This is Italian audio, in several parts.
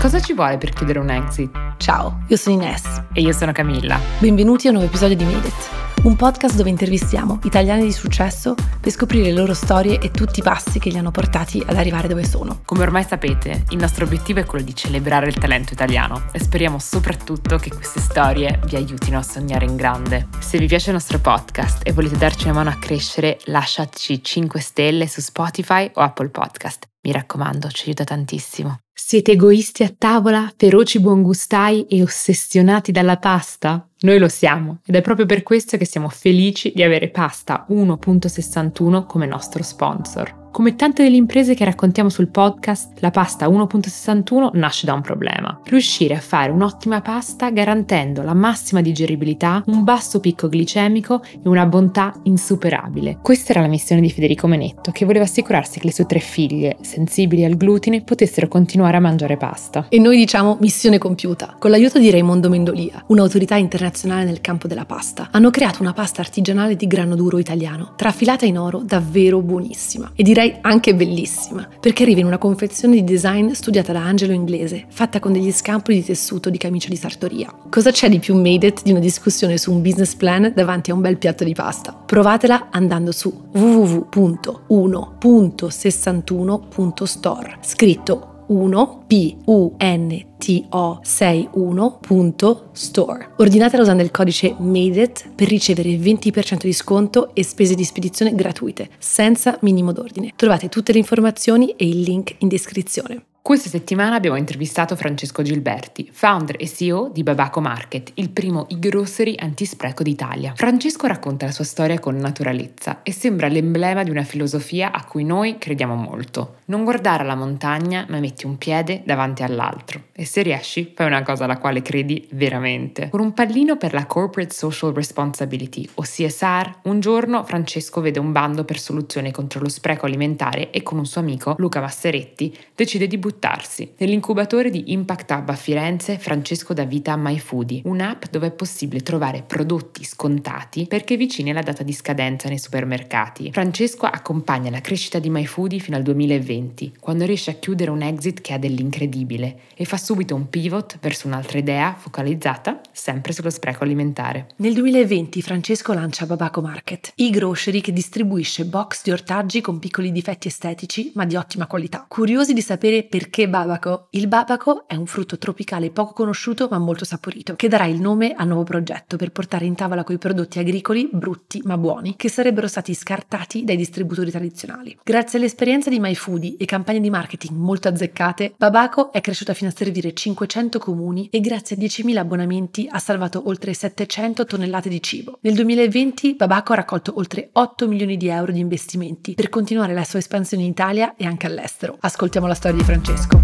Cosa ci vuole per chiudere un exit? Ciao, io sono Ines. E io sono Camilla. Benvenuti a un nuovo episodio di Made It, un podcast dove intervistiamo italiani di successo per scoprire le loro storie e tutti i passi che li hanno portati ad arrivare dove sono. Come ormai sapete, il nostro obiettivo è quello di celebrare il talento italiano e speriamo soprattutto che queste storie vi aiutino a sognare in grande. Se vi piace il nostro podcast e volete darci una mano a crescere, lasciateci 5 stelle su Spotify o Apple Podcast. Mi raccomando, ci aiuta tantissimo. Siete egoisti a tavola, feroci buongustai e ossessionati dalla pasta? Noi lo siamo ed è proprio per questo che siamo felici di avere Pasta 1.61 come nostro sponsor. Come tante delle imprese che raccontiamo sul podcast, la pasta 1.61 nasce da un problema. Riuscire a fare un'ottima pasta garantendo la massima digeribilità, un basso picco glicemico e una bontà insuperabile. Questa era la missione di Federico Menetto, che voleva assicurarsi che le sue tre figlie, sensibili al glutine, potessero continuare a mangiare pasta. E noi diciamo missione compiuta. Con l'aiuto di Raimondo Mendolia, un'autorità internazionale nel campo della pasta, hanno creato una pasta artigianale di grano duro italiano, trafilata in oro davvero buonissima. E direi direi anche bellissima, perché arriva in una confezione di design studiata da Angelo Inglese, fatta con degli scampoli di tessuto di camicia di sartoria. Cosa c'è di più made it di una discussione su un business plan davanti a un bel piatto di pasta? Provatela andando su www.1.61.store, scritto 1 p u n t o 61.store. Ordinatela usando il codice MADEIT per ricevere 20% di sconto e spese di spedizione gratuite, senza minimo d'ordine. Trovate tutte le informazioni e il link in descrizione. Questa settimana abbiamo intervistato Francesco Gilberti, founder e CEO di Babaco Market, il primo e-grocery antispreco d'Italia. Francesco racconta la sua storia con naturalezza e sembra l'emblema di una filosofia a cui noi crediamo molto. Non guardare alla montagna, ma metti un piede davanti all'altro. E se riesci, fai una cosa alla quale credi veramente. Con un pallino per la Corporate Social Responsibility, o CSR, un giorno Francesco vede un bando per soluzioni contro lo spreco alimentare e con un suo amico, Luca Masseretti, decide di buttarsi. Nell'incubatore di Impact Hub a Firenze, Francesco dà vita a MyFoodie, un'app dove è possibile trovare prodotti scontati perché vicini alla data di scadenza nei supermercati. Francesco accompagna la crescita di MyFoodie fino al 2020 2020, quando riesce a chiudere un exit che ha dell'incredibile e fa subito un pivot verso un'altra idea focalizzata sempre sullo spreco alimentare. Nel 2020 Francesco lancia Babaco Market, e-grocery che distribuisce box di ortaggi con piccoli difetti estetici ma di ottima qualità. Curiosi di sapere perché Babaco? Il Babaco è un frutto tropicale poco conosciuto ma molto saporito, che darà il nome al nuovo progetto per portare in tavola quei prodotti agricoli brutti ma buoni che sarebbero stati scartati dai distributori tradizionali. Grazie all'esperienza di MyFoodie e campagne di marketing molto azzeccate, Babaco è cresciuta fino a servire 500 comuni e grazie a 10.000 abbonamenti ha salvato oltre 700 tonnellate di cibo. Nel 2020 Babaco ha raccolto oltre 8 milioni di euro di investimenti per continuare la sua espansione in Italia e anche all'estero. Ascoltiamo la storia di Francesco. Francesco,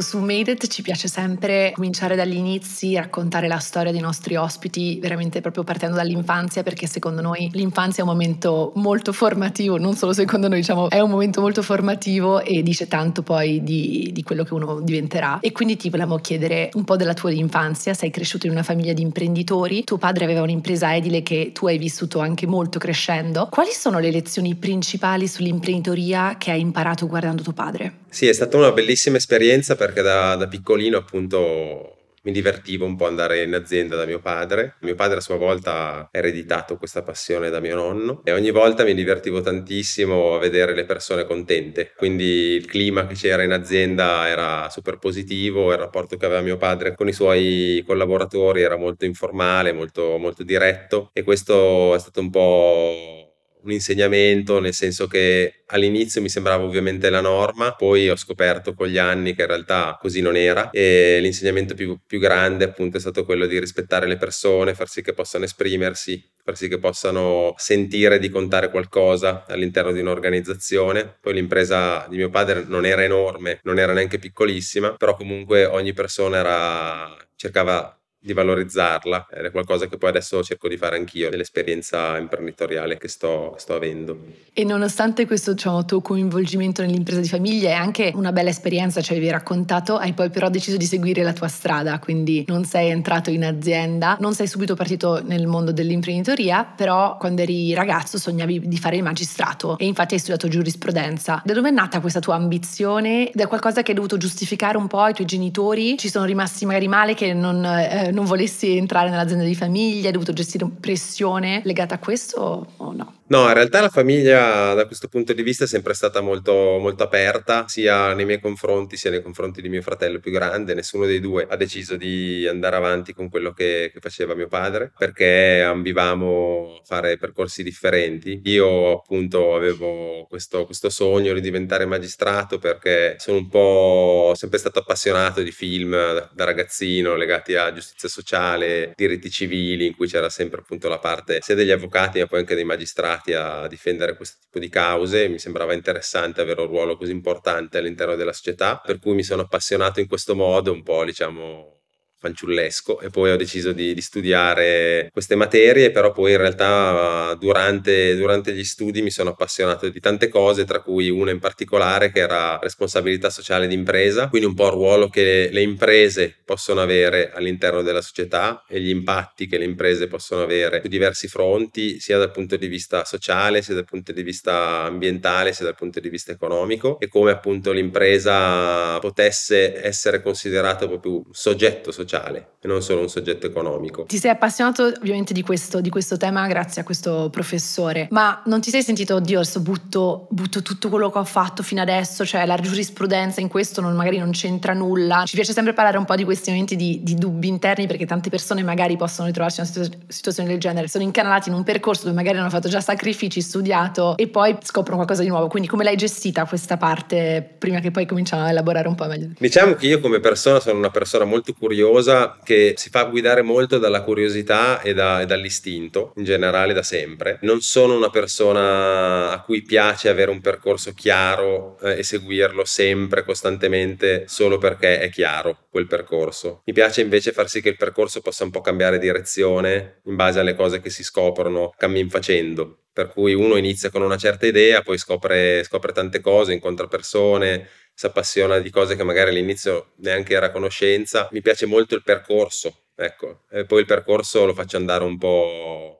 su Made It ci piace sempre cominciare dagli inizi, raccontare la storia dei nostri ospiti, veramente proprio partendo dall'infanzia, perché secondo noi l'infanzia è un momento molto formativo, non solo secondo noi, diciamo, è un momento molto formativo e dice tanto poi di, di quello che uno diventerà. E quindi ti volevamo chiedere un po' della tua infanzia, sei cresciuto in una famiglia di imprenditori, tuo padre aveva un'impresa edile che tu hai vissuto anche molto crescendo. Quali sono le lezioni principali sull'imprenditoria che hai imparato guardando tuo padre? Sì, è stata una bellissima esperienza perché da, da piccolino appunto mi divertivo un po' andare in azienda da mio padre. Mio padre a sua volta ha ereditato questa passione da mio nonno e ogni volta mi divertivo tantissimo a vedere le persone contente. Quindi il clima che c'era in azienda era super positivo, il rapporto che aveva mio padre con i suoi collaboratori era molto informale, molto, molto diretto e questo è stato un po' un insegnamento, nel senso che all'inizio mi sembrava ovviamente la norma, poi ho scoperto con gli anni che in realtà così non era e l'insegnamento più, più grande appunto è stato quello di rispettare le persone, far sì che possano esprimersi, far sì che possano sentire di contare qualcosa all'interno di un'organizzazione. Poi l'impresa di mio padre non era enorme, non era neanche piccolissima, però comunque ogni persona era, cercava di valorizzarla. È qualcosa che poi adesso cerco di fare anch'io nell'esperienza imprenditoriale che sto, sto avendo. E nonostante questo diciamo, tuo coinvolgimento nell'impresa di famiglia è anche una bella esperienza, ci avevi raccontato, hai poi però deciso di seguire la tua strada, quindi non sei entrato in azienda, non sei subito partito nel mondo dell'imprenditoria, però quando eri ragazzo sognavi di fare il magistrato e infatti hai studiato giurisprudenza. Da dove è nata questa tua ambizione? Da qualcosa che hai dovuto giustificare un po' ai tuoi genitori? Ci sono rimasti magari male che non... Eh, non volessi entrare nell'azienda di famiglia, hai dovuto gestire pressione legata a questo o no? No, in realtà la famiglia da questo punto di vista è sempre stata molto, molto aperta, sia nei miei confronti sia nei confronti di mio fratello più grande. Nessuno dei due ha deciso di andare avanti con quello che, che faceva mio padre, perché ambivamo a fare percorsi differenti. Io appunto avevo questo, questo sogno di diventare magistrato perché sono un po' sempre stato appassionato di film da, da ragazzino legati a giustizia sociale, diritti civili, in cui c'era sempre appunto la parte sia degli avvocati ma poi anche dei magistrati a difendere questo tipo di cause, mi sembrava interessante avere un ruolo così importante all'interno della società, per cui mi sono appassionato in questo modo, un po' diciamo fanciullesco e poi ho deciso di, di, studiare queste materie, però poi in realtà durante, durante, gli studi mi sono appassionato di tante cose, tra cui una in particolare che era responsabilità sociale d'impresa, quindi un po' il ruolo che le imprese possono avere all'interno della società e gli impatti che le imprese possono avere su diversi fronti, sia dal punto di vista sociale, sia dal punto di vista ambientale, sia dal punto di vista economico e come appunto l'impresa potesse essere considerata proprio un soggetto sociale sociale e non solo un soggetto economico. Ti sei appassionato ovviamente di questo, di questo tema grazie a questo professore, ma non ti sei sentito, oddio, adesso butto, butto, tutto quello che ho fatto fino adesso, cioè la giurisprudenza in questo non, magari non c'entra nulla. Ci piace sempre parlare un po' di questi momenti di, di dubbi interni perché tante persone magari possono ritrovarsi in una situazione del genere, sono incanalati in un percorso dove magari hanno fatto già sacrifici, studiato e poi scoprono qualcosa di nuovo. Quindi come l'hai gestita questa parte prima che poi cominciamo a elaborare un po' meglio? Diciamo che io come persona sono una persona molto curiosa cosa che si fa guidare molto dalla curiosità e, da, e, dall'istinto, in generale da sempre. Non sono una persona a cui piace avere un percorso chiaro eh, e seguirlo sempre, costantemente, solo perché è chiaro quel percorso. Mi piace invece far sì che il percorso possa un po' cambiare direzione in base alle cose che si scoprono cammin facendo per cui uno inizia con una certa idea, poi scopre, scopre tante cose, incontra persone, si appassiona di cose che magari all'inizio neanche era conoscenza. Mi piace molto il percorso, ecco, e poi il percorso lo faccio andare un po'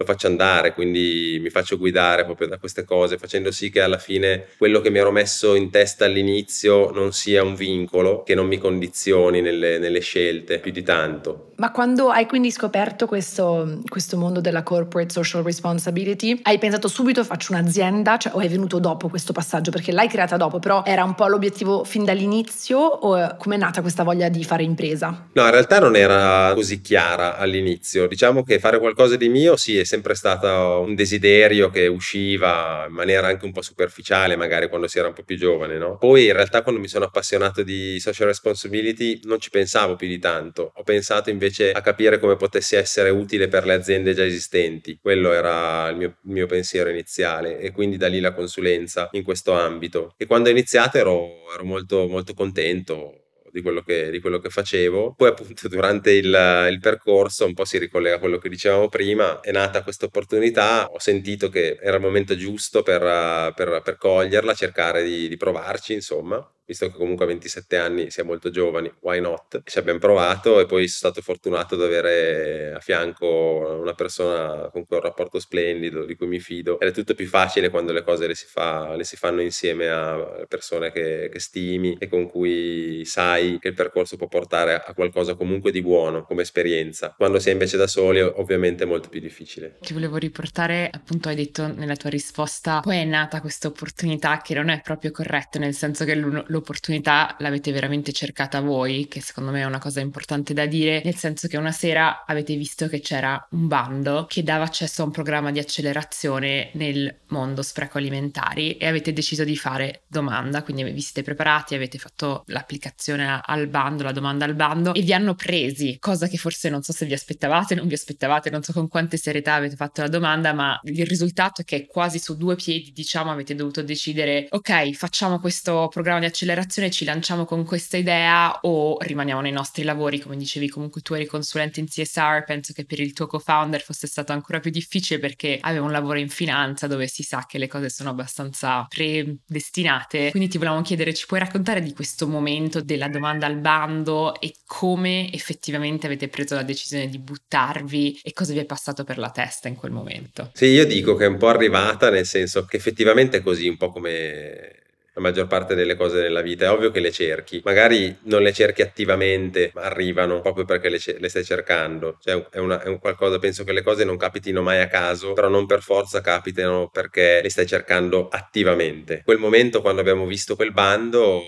lo faccio andare, quindi mi faccio guidare proprio da queste cose, facendo sì che alla fine quello che mi ero messo in testa all'inizio non sia un vincolo, che non mi condizioni nelle, nelle scelte più di tanto. Ma quando hai quindi scoperto questo, questo, mondo della corporate social responsibility, hai pensato subito faccio un'azienda, cioè, o è venuto dopo questo passaggio? Perché l'hai creata dopo, però era un po' l'obiettivo fin dall'inizio o come è nata questa voglia di fare impresa? No, in realtà non era così chiara all'inizio. Diciamo che fare qualcosa di mio sì, è sempre stato un desiderio che usciva in maniera anche un po' superficiale, magari quando si era un po' più giovane, no? Poi in realtà quando mi sono appassionato di social responsibility non ci pensavo più di tanto. Ho pensato invece a capire come potessi essere utile per le aziende già esistenti. Quello era il mio, il mio pensiero iniziale e quindi da lì la consulenza in questo ambito. E quando ho iniziato ero, ero molto, molto contento di quello, che, di quello che, facevo. Poi appunto durante il, il, percorso, un po' si ricollega a quello che dicevamo prima, è nata questa opportunità, ho sentito che era il momento giusto per, per, per coglierla, cercare di, di provarci, insomma visto che comunque a 27 anni siamo molto giovani, why not? Ci abbiamo provato e poi sono stato fortunato ad avere a fianco una persona con cui ho un rapporto splendido, di cui mi fido. Ed è tutto più facile quando le cose le si, fa, le si fanno insieme a persone che, che, stimi e con cui sai che il percorso può portare a qualcosa comunque di buono come esperienza. Quando si è invece da soli ovviamente è molto più difficile. Ti volevo riportare, appunto hai detto nella tua risposta, poi è nata questa opportunità che non è proprio corretta, nel senso che l'uno l'opportunità l'avete veramente cercata voi, che secondo me è una cosa importante da dire, nel senso che una sera avete visto che c'era un bando che dava accesso a un programma di accelerazione nel mondo spreco alimentari e avete deciso di fare domanda, quindi vi siete preparati, avete fatto l'applicazione al bando, la domanda al bando e vi hanno presi, cosa che forse non so se vi aspettavate, non vi aspettavate, non so con quante serietà avete fatto la domanda, ma il risultato è che quasi su due piedi, diciamo, avete dovuto decidere, ok, facciamo questo programma di accelerazione accelerazione ci lanciamo con questa idea o rimaniamo nei nostri lavori, come dicevi comunque tu eri consulente in CSR, penso che per il tuo co-founder fosse stato ancora più difficile perché aveva un lavoro in finanza dove si sa che le cose sono abbastanza predestinate. Quindi ti volevamo chiedere, ci puoi raccontare di questo momento della domanda al bando e come effettivamente avete preso la decisione di buttarvi e cosa vi è passato per la testa in quel momento? Sì, io dico che è un po' arrivata nel senso che effettivamente è così, un po' come la maggior parte delle cose nella vita. È ovvio che le cerchi, magari non le cerchi attivamente, ma arrivano proprio perché le, le stai cercando. Cioè, è, una, è, un qualcosa, penso che le cose non capitino mai a caso, però non per forza capitano perché le stai cercando attivamente. Quel momento, quando abbiamo visto quel bando,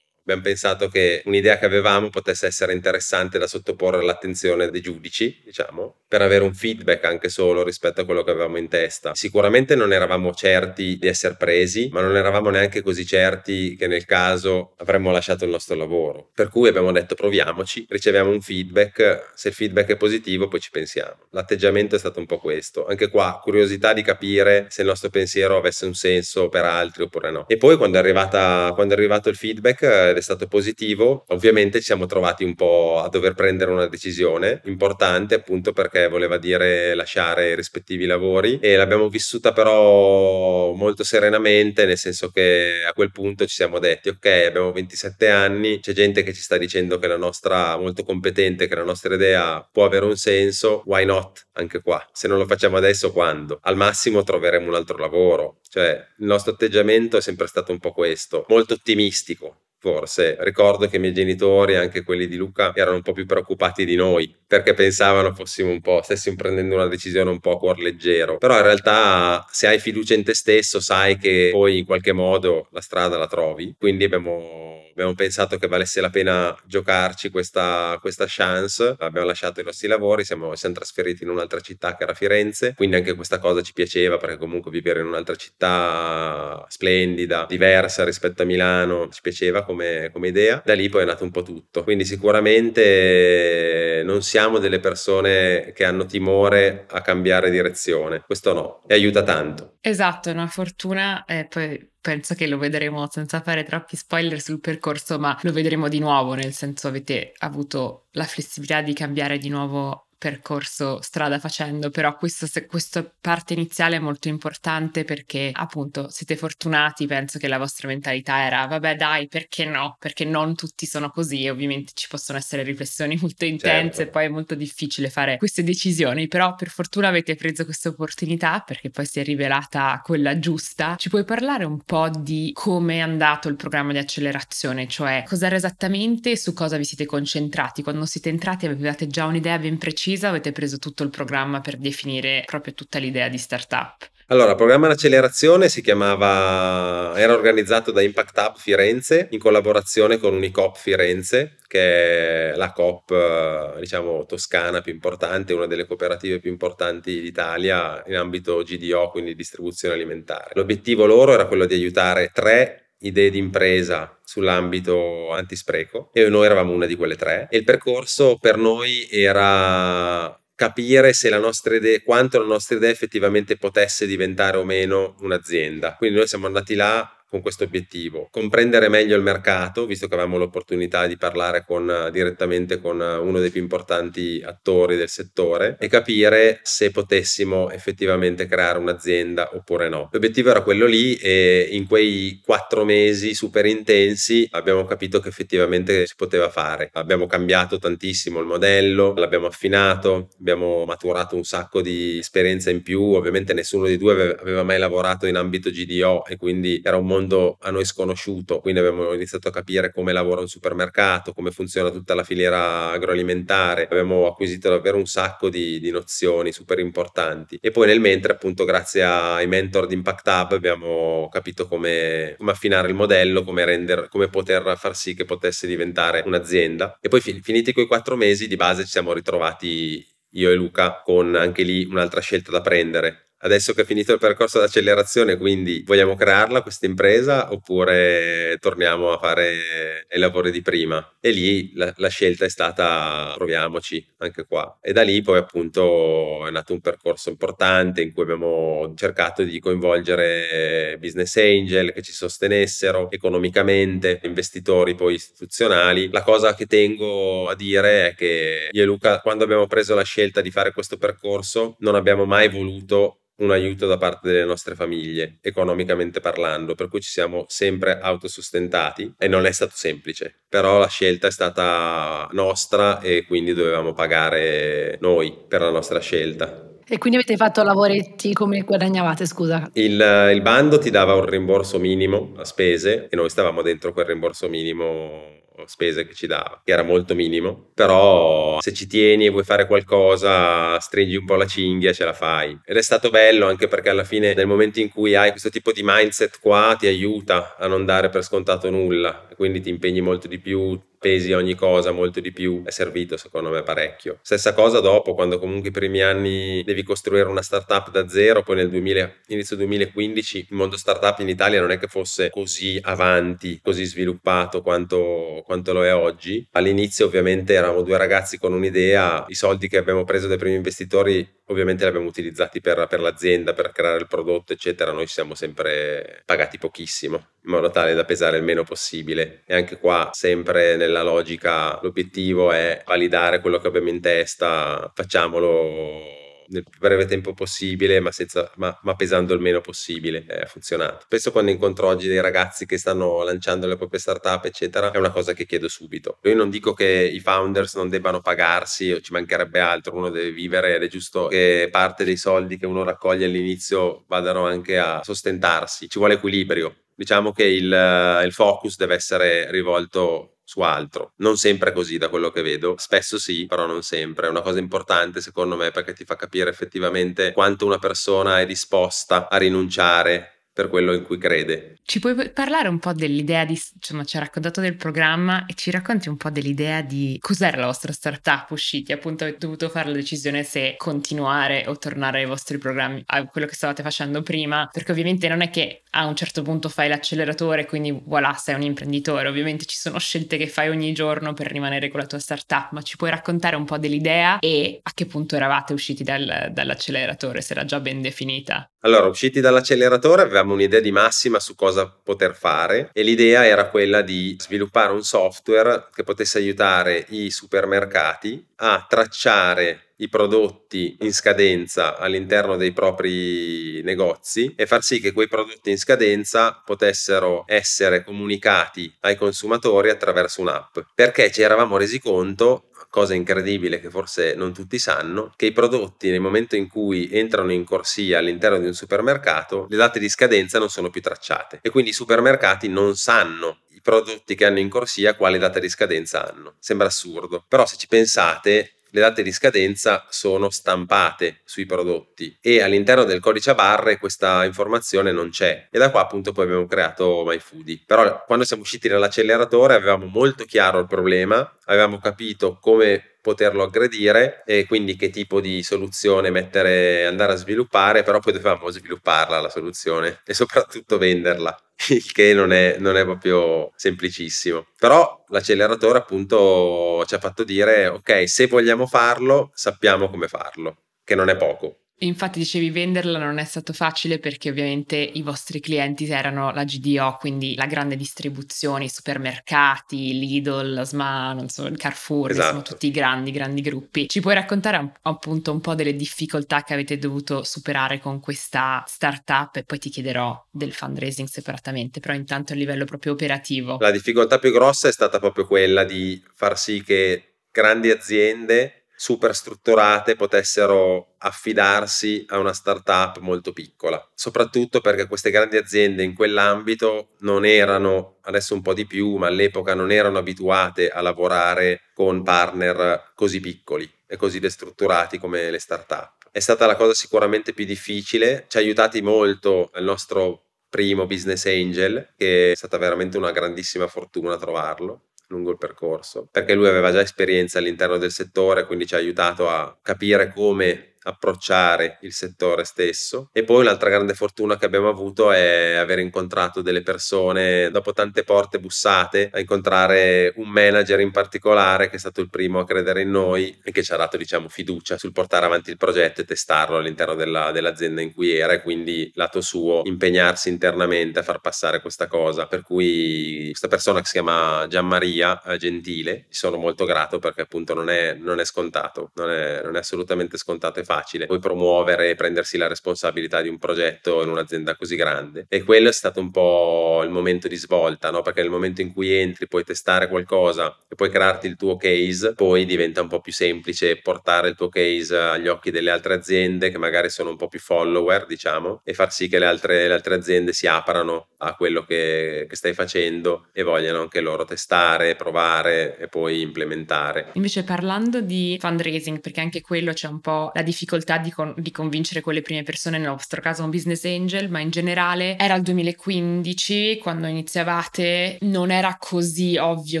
abbiamo pensato che un'idea che avevamo potesse essere interessante da sottoporre all'attenzione dei giudici, diciamo, per avere un feedback anche solo rispetto a quello che avevamo in testa. Sicuramente non eravamo certi di essere presi, ma non eravamo neanche così certi che nel caso avremmo lasciato il nostro lavoro. Per cui abbiamo detto proviamoci, riceviamo un feedback, se il feedback è positivo poi ci pensiamo. L'atteggiamento è stato un po' questo. Anche qua curiosità di capire se il nostro pensiero avesse un senso per altri oppure no. E poi quando è, arrivata, quando è arrivato il feedback è stato positivo, ovviamente ci siamo trovati un po' a dover prendere una decisione importante appunto perché voleva dire lasciare i rispettivi lavori. E l'abbiamo vissuta però molto serenamente nel senso che a quel punto ci siamo detti ok abbiamo 27 anni, c'è gente che ci sta dicendo che la nostra molto competente, che la nostra idea può avere un senso, why not? Anche qua? Se non lo facciamo adesso quando? Al massimo troveremo un altro lavoro, cioè il nostro atteggiamento è sempre stato un po' questo, molto ottimistico forse. Ricordo che i miei genitori, anche quelli di Luca, erano un po' più preoccupati di noi perché pensavano fossimo un po', stessimo prendendo una decisione un po' a cuor leggero. Però in realtà, se hai fiducia in te stesso, sai che poi in qualche modo la strada la trovi. Quindi abbiamo, abbiamo pensato che valesse la pena giocarci questa, questa chance. Abbiamo lasciato i nostri lavori, siamo, siamo trasferiti in un'altra città che era Firenze. Quindi anche questa cosa ci piaceva perché comunque vivere in un'altra città splendida, diversa rispetto a Milano, ci piaceva come, come idea. Da lì poi è nato un po' tutto. Quindi sicuramente non siamo delle persone che hanno timore a cambiare direzione. Questo no, e aiuta tanto. Esatto, è una fortuna e poi penso che lo vedremo senza fare troppi spoiler sul percorso, ma lo vedremo di nuovo, nel senso avete avuto la flessibilità di cambiare di nuovo percorso strada facendo, però questa, questa parte iniziale è molto importante perché appunto siete fortunati, penso che la vostra mentalità era vabbè dai, perché no? Perché non tutti sono così ovviamente ci possono essere riflessioni molto intense certo. e poi è molto difficile fare queste decisioni, però per fortuna avete preso questa opportunità perché poi si è rivelata quella giusta. Ci puoi parlare un po' di come è andato il programma di accelerazione, cioè cos'era esattamente e su cosa vi siete concentrati? Quando siete entrati avevate già un'idea ben precisa precisa avete preso tutto il programma per definire proprio tutta l'idea di startup? Allora, il programma d'accelerazione si chiamava, era organizzato da Impact Hub Firenze in collaborazione con Unicop Firenze, che è la COP, diciamo, toscana più importante, una delle cooperative più importanti d'Italia in ambito GDO, quindi distribuzione alimentare. L'obiettivo loro era quello di aiutare tre idee di impresa sull'ambito antispreco e noi eravamo una di quelle tre e il percorso per noi era capire se la nostra idea, quanto la nostra idea effettivamente potesse diventare o meno un'azienda. Quindi noi siamo andati là con questo obiettivo, comprendere meglio il mercato, visto che avevamo l'opportunità di parlare con, direttamente con uno dei più importanti attori del settore e capire se potessimo effettivamente creare un'azienda oppure no. L'obiettivo era quello lì e in quei quattro mesi super intensi abbiamo capito che effettivamente si poteva fare. Abbiamo cambiato tantissimo il modello, l'abbiamo affinato, abbiamo maturato un sacco di esperienza in più, ovviamente nessuno di due aveva mai lavorato in ambito GDO e quindi era un mondo mondo a noi sconosciuto, quindi abbiamo iniziato a capire come lavora un supermercato, come funziona tutta la filiera agroalimentare, abbiamo acquisito davvero un sacco di, di nozioni super importanti. E poi nel mentre appunto grazie ai mentor di Impact Hub abbiamo capito come, come affinare il modello, come, rendere, come poter far sì che potesse diventare un'azienda. E poi fin, finiti quei quattro mesi di base ci siamo ritrovati io e Luca con anche lì un'altra scelta da prendere adesso che è finito il percorso d'accelerazione, quindi vogliamo crearla questa impresa oppure torniamo a fare i lavori di prima? E lì la, la scelta è stata proviamoci anche qua. E da lì poi appunto è nato un percorso importante in cui abbiamo cercato di coinvolgere business angel che ci sostenessero economicamente, investitori poi istituzionali. La cosa che tengo a dire è che io e Luca quando abbiamo preso la scelta di fare questo percorso non abbiamo mai voluto un aiuto da parte delle nostre famiglie, economicamente parlando, per cui ci siamo sempre autosostentati e non è stato semplice, però la scelta è stata nostra e quindi dovevamo pagare noi per la nostra scelta. E quindi avete fatto lavoretti come guadagnavate, scusa? Il, il bando ti dava un rimborso minimo a spese e noi stavamo dentro quel rimborso minimo spese che ci dava, che era molto minimo, però se ci tieni e vuoi fare qualcosa, stringi un po' la cinghia, ce la fai. Ed è stato bello anche perché alla fine nel momento in cui hai questo tipo di mindset qua ti aiuta a non dare per scontato nulla, quindi ti impegni molto di più, pesi ogni cosa molto di più, è servito secondo me parecchio. Stessa cosa dopo, quando comunque i primi anni devi costruire una startup da zero, poi nel 2000, inizio 2015 il mondo startup in Italia non è che fosse così avanti, così sviluppato quanto, quanto lo è oggi. All'inizio ovviamente eravamo due ragazzi con un'idea, i soldi che abbiamo preso dai primi investitori ovviamente li abbiamo utilizzati per, per, l'azienda, per creare il prodotto, eccetera. Noi siamo sempre pagati pochissimo, in modo tale da pesare il meno possibile. E anche qua, sempre nella logica, l'obiettivo è validare quello che abbiamo in testa, facciamolo nel più breve tempo possibile, ma, senza, ma, ma pesando il meno possibile. Ha funzionato. Spesso quando incontro oggi dei ragazzi che stanno lanciando le proprie startup, eccetera, è una cosa che chiedo subito. Io non dico che i founders non debbano pagarsi o ci mancherebbe altro, uno deve vivere ed è giusto che parte dei soldi che uno raccoglie all'inizio vadano anche a sostentarsi. Ci vuole equilibrio. Diciamo che il, il focus deve essere rivolto su altro. Non sempre così da quello che vedo, spesso sì, però non sempre. È una cosa importante secondo me perché ti fa capire effettivamente quanto una persona è disposta a rinunciare per quello in cui crede. Ci puoi parlare un po' dell'idea di, insomma, ci ha raccontato del programma e ci racconti un po' dell'idea di cos'era la vostra startup usciti? Appunto avete dovuto fare la decisione se continuare o tornare ai vostri programmi, a quello che stavate facendo prima, perché ovviamente non è che a un certo punto fai l'acceleratore, quindi voilà, sei un imprenditore, ovviamente ci sono scelte che fai ogni giorno per rimanere con la tua startup, ma ci puoi raccontare un po' dell'idea e a che punto eravate usciti dal, dall'acceleratore, se era già ben definita? Allora, usciti dall'acceleratore avevamo un'idea di massima su cosa poter fare e l'idea era quella di sviluppare un software che potesse aiutare i supermercati a tracciare i prodotti in scadenza all'interno dei propri negozi e far sì che quei prodotti in scadenza potessero essere comunicati ai consumatori attraverso un'app. Perché ci eravamo resi conto cosa incredibile che forse non tutti sanno, che i prodotti nel momento in cui entrano in corsia all'interno di un supermercato, le date di scadenza non sono più tracciate e quindi i supermercati non sanno i prodotti che hanno in corsia quale data di scadenza hanno. Sembra assurdo, però se ci pensate le date di scadenza sono stampate sui prodotti e all'interno del codice a barre questa informazione non c'è. E da qua appunto poi abbiamo creato MyFoodie. Però quando siamo usciti dall'acceleratore avevamo molto chiaro il problema avevamo capito come poterlo aggredire e quindi che tipo di soluzione mettere, andare a sviluppare, però poi dovevamo svilupparla la soluzione e soprattutto venderla, il che non è, non è proprio semplicissimo. Però l'acceleratore appunto ci ha fatto dire ok, se vogliamo farlo, sappiamo come farlo, che non è poco. Infatti dicevi venderla non è stato facile perché ovviamente i vostri clienti erano la GDO, quindi la grande distribuzione, i supermercati, Lidl, Sma, non so, il Carrefour, esatto. sono tutti grandi, grandi gruppi. Ci puoi raccontare appunto un po' delle difficoltà che avete dovuto superare con questa startup e poi ti chiederò del fundraising separatamente, però intanto a livello proprio operativo. La difficoltà più grossa è stata proprio quella di far sì che grandi aziende super strutturate potessero affidarsi a una startup molto piccola, soprattutto perché queste grandi aziende in quell'ambito non erano, adesso un po' di più, ma all'epoca non erano abituate a lavorare con partner così piccoli e così destrutturati come le startup. È stata la cosa sicuramente più difficile, ci ha aiutati molto il nostro primo business angel, che è stata veramente una grandissima fortuna trovarlo lungo il percorso, perché lui aveva già esperienza all'interno del settore, quindi ci ha aiutato a capire come approcciare il settore stesso. E poi un'altra grande fortuna che abbiamo avuto è aver incontrato delle persone, dopo tante porte bussate, a incontrare un manager in particolare che è stato il primo a credere in noi e che ci ha dato diciamo fiducia sul portare avanti il progetto e testarlo all'interno della, dell'azienda in cui era e quindi lato suo impegnarsi internamente a far passare questa cosa. Per cui questa persona che si chiama Gianmaria eh, Gentile, sono molto grato perché appunto non è, non è scontato, non è, non è assolutamente scontato facile. Poi promuovere e prendersi la responsabilità di un progetto in un'azienda così grande. E quello è stato un po' il momento di svolta, no? perché nel momento in cui entri, puoi testare qualcosa e puoi crearti il tuo case, poi diventa un po' più semplice portare il tuo case agli occhi delle altre aziende che magari sono un po' più follower, diciamo, e far sì che le altre, le altre aziende si aprano a quello che, che stai facendo e vogliano anche loro testare, provare e poi implementare. Invece parlando di fundraising, perché anche quello c'è un po' la difficoltà di, con- di convincere quelle prime persone, nel nostro caso un business angel, ma in generale era il 2015 quando iniziavate, non era così ovvio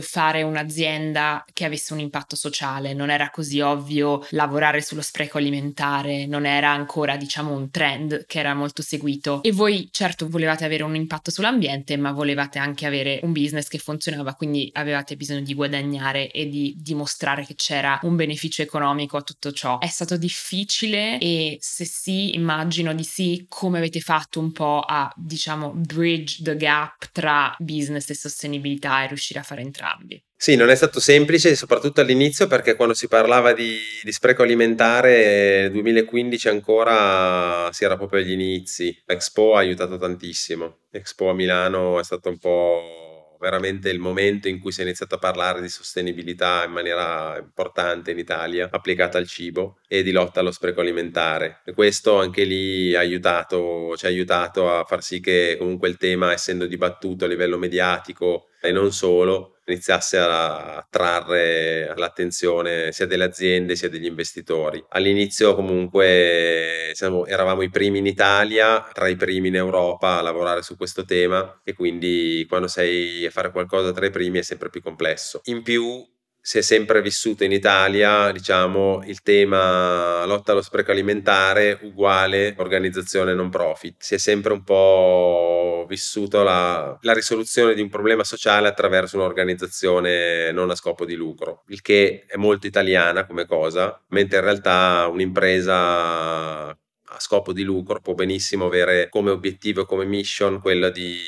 fare un'azienda che avesse un impatto sociale, non era così ovvio lavorare sullo spreco alimentare, non era ancora diciamo un trend che era molto seguito e voi certo volevate avere un impatto sull'ambiente, ma volevate anche avere un business che funzionava, quindi avevate bisogno di guadagnare e di dimostrare che c'era un beneficio economico a tutto ciò. È stato difficile e se sì, immagino di sì, come avete fatto un po' a, diciamo, bridge the gap tra business e sostenibilità e riuscire a fare entrambi? Sì, non è stato semplice, soprattutto all'inizio, perché quando si parlava di, di spreco alimentare, nel 2015 ancora si era proprio agli inizi. Expo ha aiutato tantissimo. Expo a Milano è stato un po' veramente il momento in cui si è iniziato a parlare di sostenibilità in maniera importante in Italia, applicata al cibo e di lotta allo spreco alimentare. E questo anche lì ha aiutato, ci ha aiutato a far sì che comunque il tema, essendo dibattuto a livello mediatico e non solo, iniziasse a attrarre l'attenzione sia delle aziende sia degli investitori. All'inizio comunque siamo, eravamo i primi in Italia, tra i primi in Europa a lavorare su questo tema e quindi quando sei a fare qualcosa tra i primi è sempre più complesso. In più si è sempre vissuto in Italia, diciamo, il tema lotta allo spreco alimentare uguale organizzazione non profit. Si è sempre un po' vissuto la, la risoluzione di un problema sociale attraverso un'organizzazione non a scopo di lucro, il che è molto italiana come cosa, mentre in realtà un'impresa a scopo di lucro può benissimo avere come obiettivo, come mission, quello di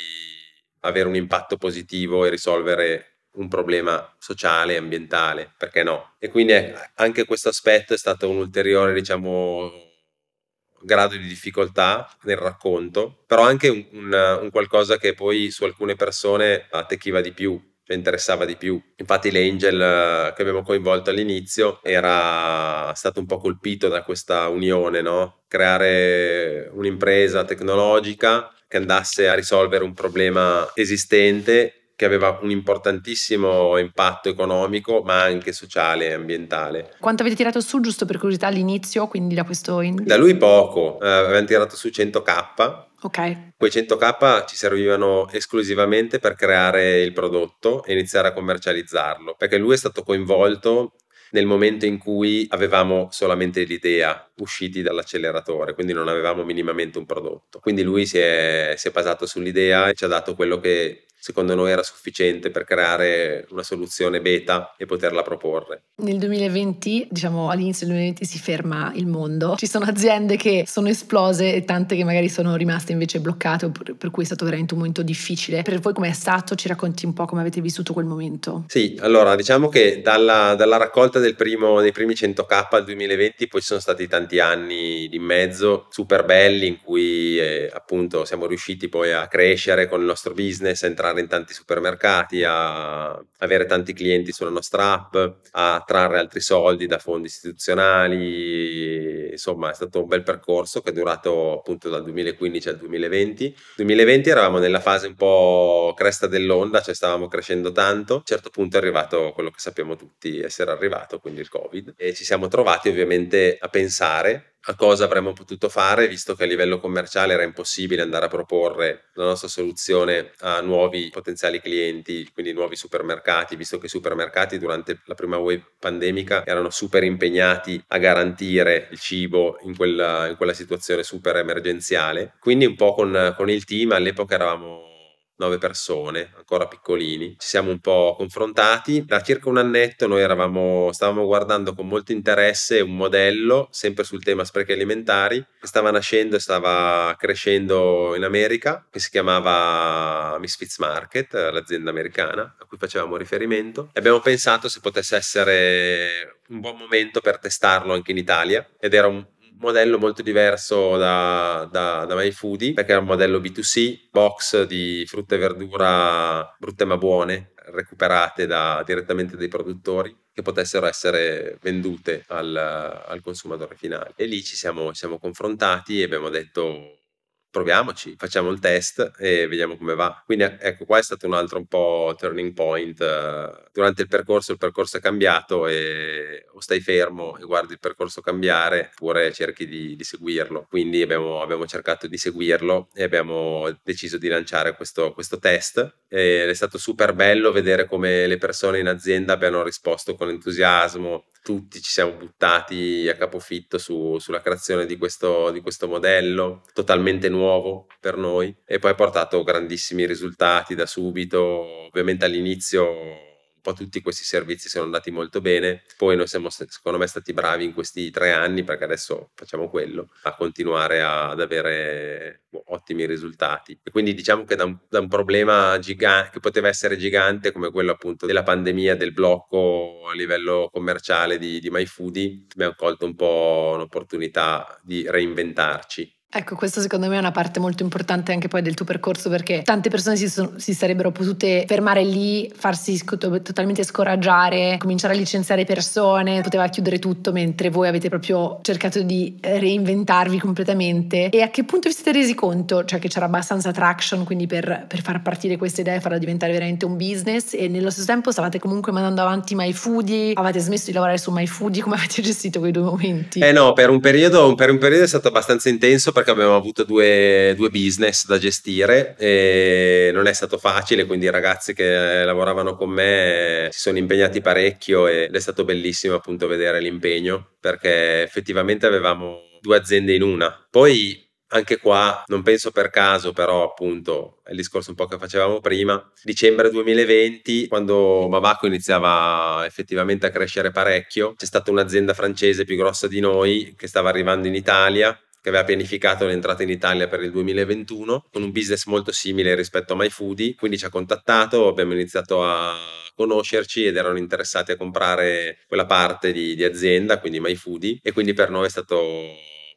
avere un impatto positivo e risolvere un problema sociale ambientale, perché no? E quindi anche questo aspetto è stato un ulteriore, diciamo, grado di difficoltà nel racconto, però anche un, un, un qualcosa che poi su alcune persone attecchiva di più, cioè interessava di più. Infatti l'Angel eh, che abbiamo coinvolto all'inizio era stato un po' colpito da questa unione, no? Creare un'impresa tecnologica che andasse a risolvere un problema esistente che aveva un importantissimo impatto economico, ma anche sociale e ambientale. Quanto avete tirato su, giusto per curiosità, all'inizio, quindi da questo... In... Da lui poco, eh, avevamo tirato su 100k. Ok. Quei 100k ci servivano esclusivamente per creare il prodotto e iniziare a commercializzarlo, perché lui è stato coinvolto nel momento in cui avevamo solamente l'idea usciti dall'acceleratore, quindi non avevamo minimamente un prodotto. Quindi lui si è, si è basato sull'idea e ci ha dato quello che secondo noi era sufficiente per creare una soluzione beta e poterla proporre. Nel 2020, diciamo all'inizio del 2020 si ferma il mondo, ci sono aziende che sono esplose e tante che magari sono rimaste invece bloccate, per cui è stato veramente un momento difficile. Per voi com'è stato? Ci racconti un po' come avete vissuto quel momento? Sì, allora diciamo che dalla, dalla raccolta del primo, dei primi 100k al 2020 poi ci sono stati tanti anni di mezzo super belli in cui eh, appunto siamo riusciti poi a crescere con il nostro business, a entrare entrare in tanti supermercati, a avere tanti clienti sulla nostra app, a trarre altri soldi da fondi istituzionali. Insomma, è stato un bel percorso che è durato appunto dal 2015 al 2020. Nel 2020 eravamo nella fase un po' cresta dell'onda, cioè stavamo crescendo tanto. A un certo punto è arrivato quello che sappiamo tutti essere arrivato, quindi il Covid. E ci siamo trovati ovviamente a pensare cosa avremmo potuto fare, visto che a livello commerciale era impossibile andare a proporre la nostra soluzione a nuovi potenziali clienti, quindi nuovi supermercati, visto che i supermercati durante la prima wave pandemica erano super impegnati a garantire il cibo in quella, in quella situazione super emergenziale. Quindi un po' con, con il team all'epoca eravamo nove persone, ancora piccolini. Ci siamo un po' confrontati. Da circa un annetto noi eravamo, stavamo guardando con molto interesse un modello, sempre sul tema sprechi alimentari, che stava nascendo e stava crescendo in America, che si chiamava Misfits Market, l'azienda americana a cui facevamo riferimento. E abbiamo pensato se potesse essere un buon momento per testarlo anche in Italia ed era un modello molto diverso da, da, da MyFoodie perché era un modello B2C, box di frutta e verdura brutte ma buone, recuperate da, direttamente dai produttori che potessero essere vendute al, al consumatore finale. E lì ci siamo, siamo confrontati e abbiamo detto proviamoci, facciamo il test e vediamo come va. Quindi ecco, qua è stato un altro un po' turning point. Uh, durante il percorso il percorso è cambiato e o stai fermo e guardi il percorso cambiare oppure cerchi di, di seguirlo. Quindi abbiamo, abbiamo, cercato di seguirlo e abbiamo deciso di lanciare questo, questo test ed è stato super bello vedere come le persone in azienda abbiano risposto con entusiasmo tutti ci siamo buttati a capofitto su, sulla creazione di questo, di questo modello totalmente nuovo per noi e poi ha portato grandissimi risultati da subito. Ovviamente all'inizio po' tutti questi servizi sono andati molto bene. Poi noi siamo, secondo me, stati bravi in questi tre anni, perché adesso facciamo quello, a continuare ad avere boh, ottimi risultati. E quindi diciamo che da un, da un problema gigante, che poteva essere gigante, come quello appunto della pandemia, del blocco a livello commerciale di, di MyFoodie, abbiamo colto un po' un'opportunità di reinventarci Ecco, questo secondo me è una parte molto importante anche poi del tuo percorso perché tante persone si, sono, si sarebbero potute fermare lì, farsi totalmente scoraggiare, cominciare a licenziare persone, poteva chiudere tutto mentre voi avete proprio cercato di reinventarvi completamente. E a che punto vi siete resi conto? Cioè che c'era abbastanza traction quindi per, per far partire questa idea e farla diventare veramente un business e nello stesso tempo stavate comunque mandando avanti MyFoodie, avete smesso di lavorare su MyFoodie, come avete gestito quei due momenti? Eh no, per un periodo, per un periodo è stato abbastanza intenso perché abbiamo avuto due, due, business da gestire e non è stato facile, quindi i ragazzi che lavoravano con me si sono impegnati parecchio ed è stato bellissimo appunto vedere l'impegno perché effettivamente avevamo due aziende in una. Poi anche qua, non penso per caso, però appunto è il discorso un po' che facevamo prima, dicembre 2020, quando Babaco iniziava effettivamente a crescere parecchio, c'è stata un'azienda francese più grossa di noi che stava arrivando in Italia che aveva pianificato l'entrata in Italia per il 2021 con un business molto simile rispetto a MyFoodie, quindi ci ha contattato, abbiamo iniziato a conoscerci ed erano interessati a comprare quella parte di, di azienda, quindi MyFoodie. E quindi per noi è stato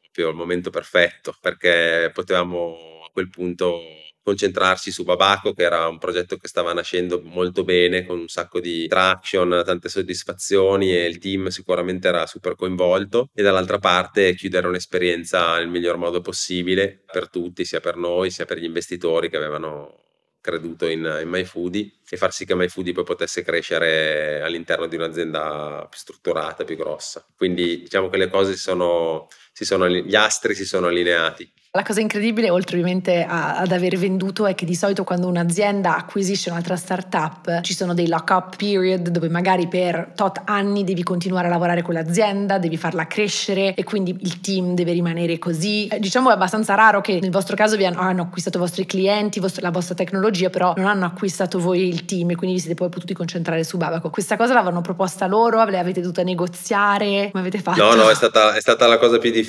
proprio il momento perfetto perché potevamo a quel punto concentrarsi su Babaco, che era un progetto che stava nascendo molto bene, con un sacco di traction, tante soddisfazioni e il team sicuramente era super coinvolto. E dall'altra parte chiudere un'esperienza nel miglior modo possibile per tutti, sia per noi, sia per gli investitori che avevano creduto in, in MyFoodie e far sì che MyFoodie poi potesse crescere all'interno di un'azienda più strutturata, più grossa. Quindi diciamo che le cose sono, sono gli astri si sono allineati. La cosa incredibile, oltre ovviamente a, ad aver venduto, è che di solito quando un'azienda acquisisce un'altra startup ci sono dei lock-up period dove magari per tot anni devi continuare a lavorare con l'azienda, devi farla crescere e quindi il team deve rimanere così. Eh, diciamo è abbastanza raro che nel vostro caso vi hanno, hanno acquistato i vostri clienti, la vostra tecnologia, però non hanno acquistato voi il team e quindi vi siete poi potuti concentrare su Babaco. Questa cosa l'avevano proposta loro, l'avete dovuta negoziare, come avete fatto? No, no, è stata, è stata la cosa più difficile.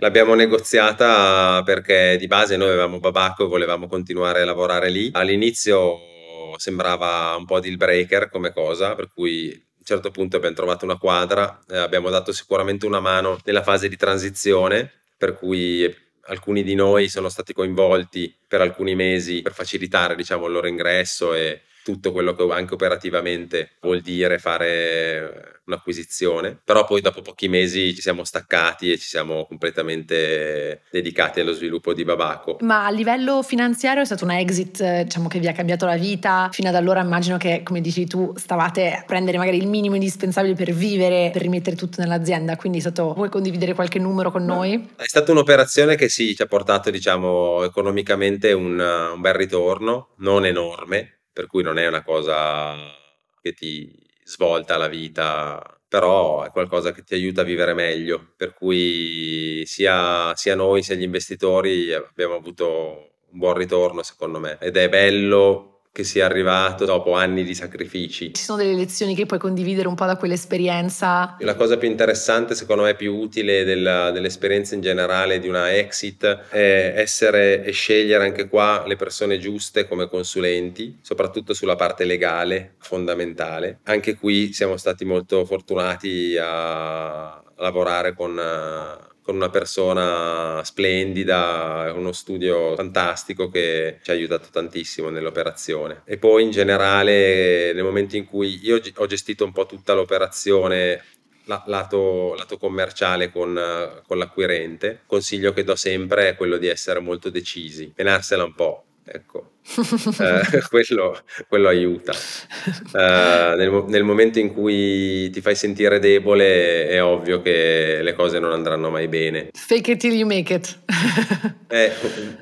L'abbiamo negoziata perché di base noi avevamo Babacco e volevamo continuare a lavorare lì. All'inizio sembrava un po' deal breaker come cosa, per cui a un certo punto abbiamo trovato una quadra, eh, abbiamo dato sicuramente una mano nella fase di transizione, per cui alcuni di noi sono stati coinvolti per alcuni mesi per facilitare diciamo, il loro ingresso e tutto quello che anche operativamente vuol dire fare un'acquisizione, però poi dopo pochi mesi ci siamo staccati e ci siamo completamente dedicati allo sviluppo di Babaco. Ma a livello finanziario è stato una exit, diciamo che vi ha cambiato la vita. Fino ad allora immagino che, come dici tu, stavate a prendere magari il minimo indispensabile per vivere, per rimettere tutto nell'azienda, quindi è stato, vuoi condividere qualche numero con noi? È stata un'operazione che sì, ci ha portato, diciamo, economicamente un, un bel ritorno, non enorme, per cui non è una cosa che ti svolta la vita, però è qualcosa che ti aiuta a vivere meglio, per cui sia, sia noi sia gli investitori abbiamo avuto un buon ritorno secondo me. Ed è bello che sia arrivato dopo anni di sacrifici. Ci sono delle lezioni che puoi condividere un po' da quell'esperienza? La cosa più interessante, secondo me più utile della, dell'esperienza in generale di una exit è essere e scegliere anche qua le persone giuste come consulenti, soprattutto sulla parte legale, fondamentale. Anche qui siamo stati molto fortunati a lavorare con con una persona splendida, uno studio fantastico che ci ha aiutato tantissimo nell'operazione. E poi in generale nel momento in cui io ho gestito un po' tutta l'operazione lato, lato commerciale con, con l'acquirente, consiglio che do sempre è quello di essere molto decisi, menarsela un po'. Ecco, eh, quello, quello, aiuta. Eh, nel, nel, momento in cui ti fai sentire debole è ovvio che le cose non andranno mai bene. Fake it till you make it. eh,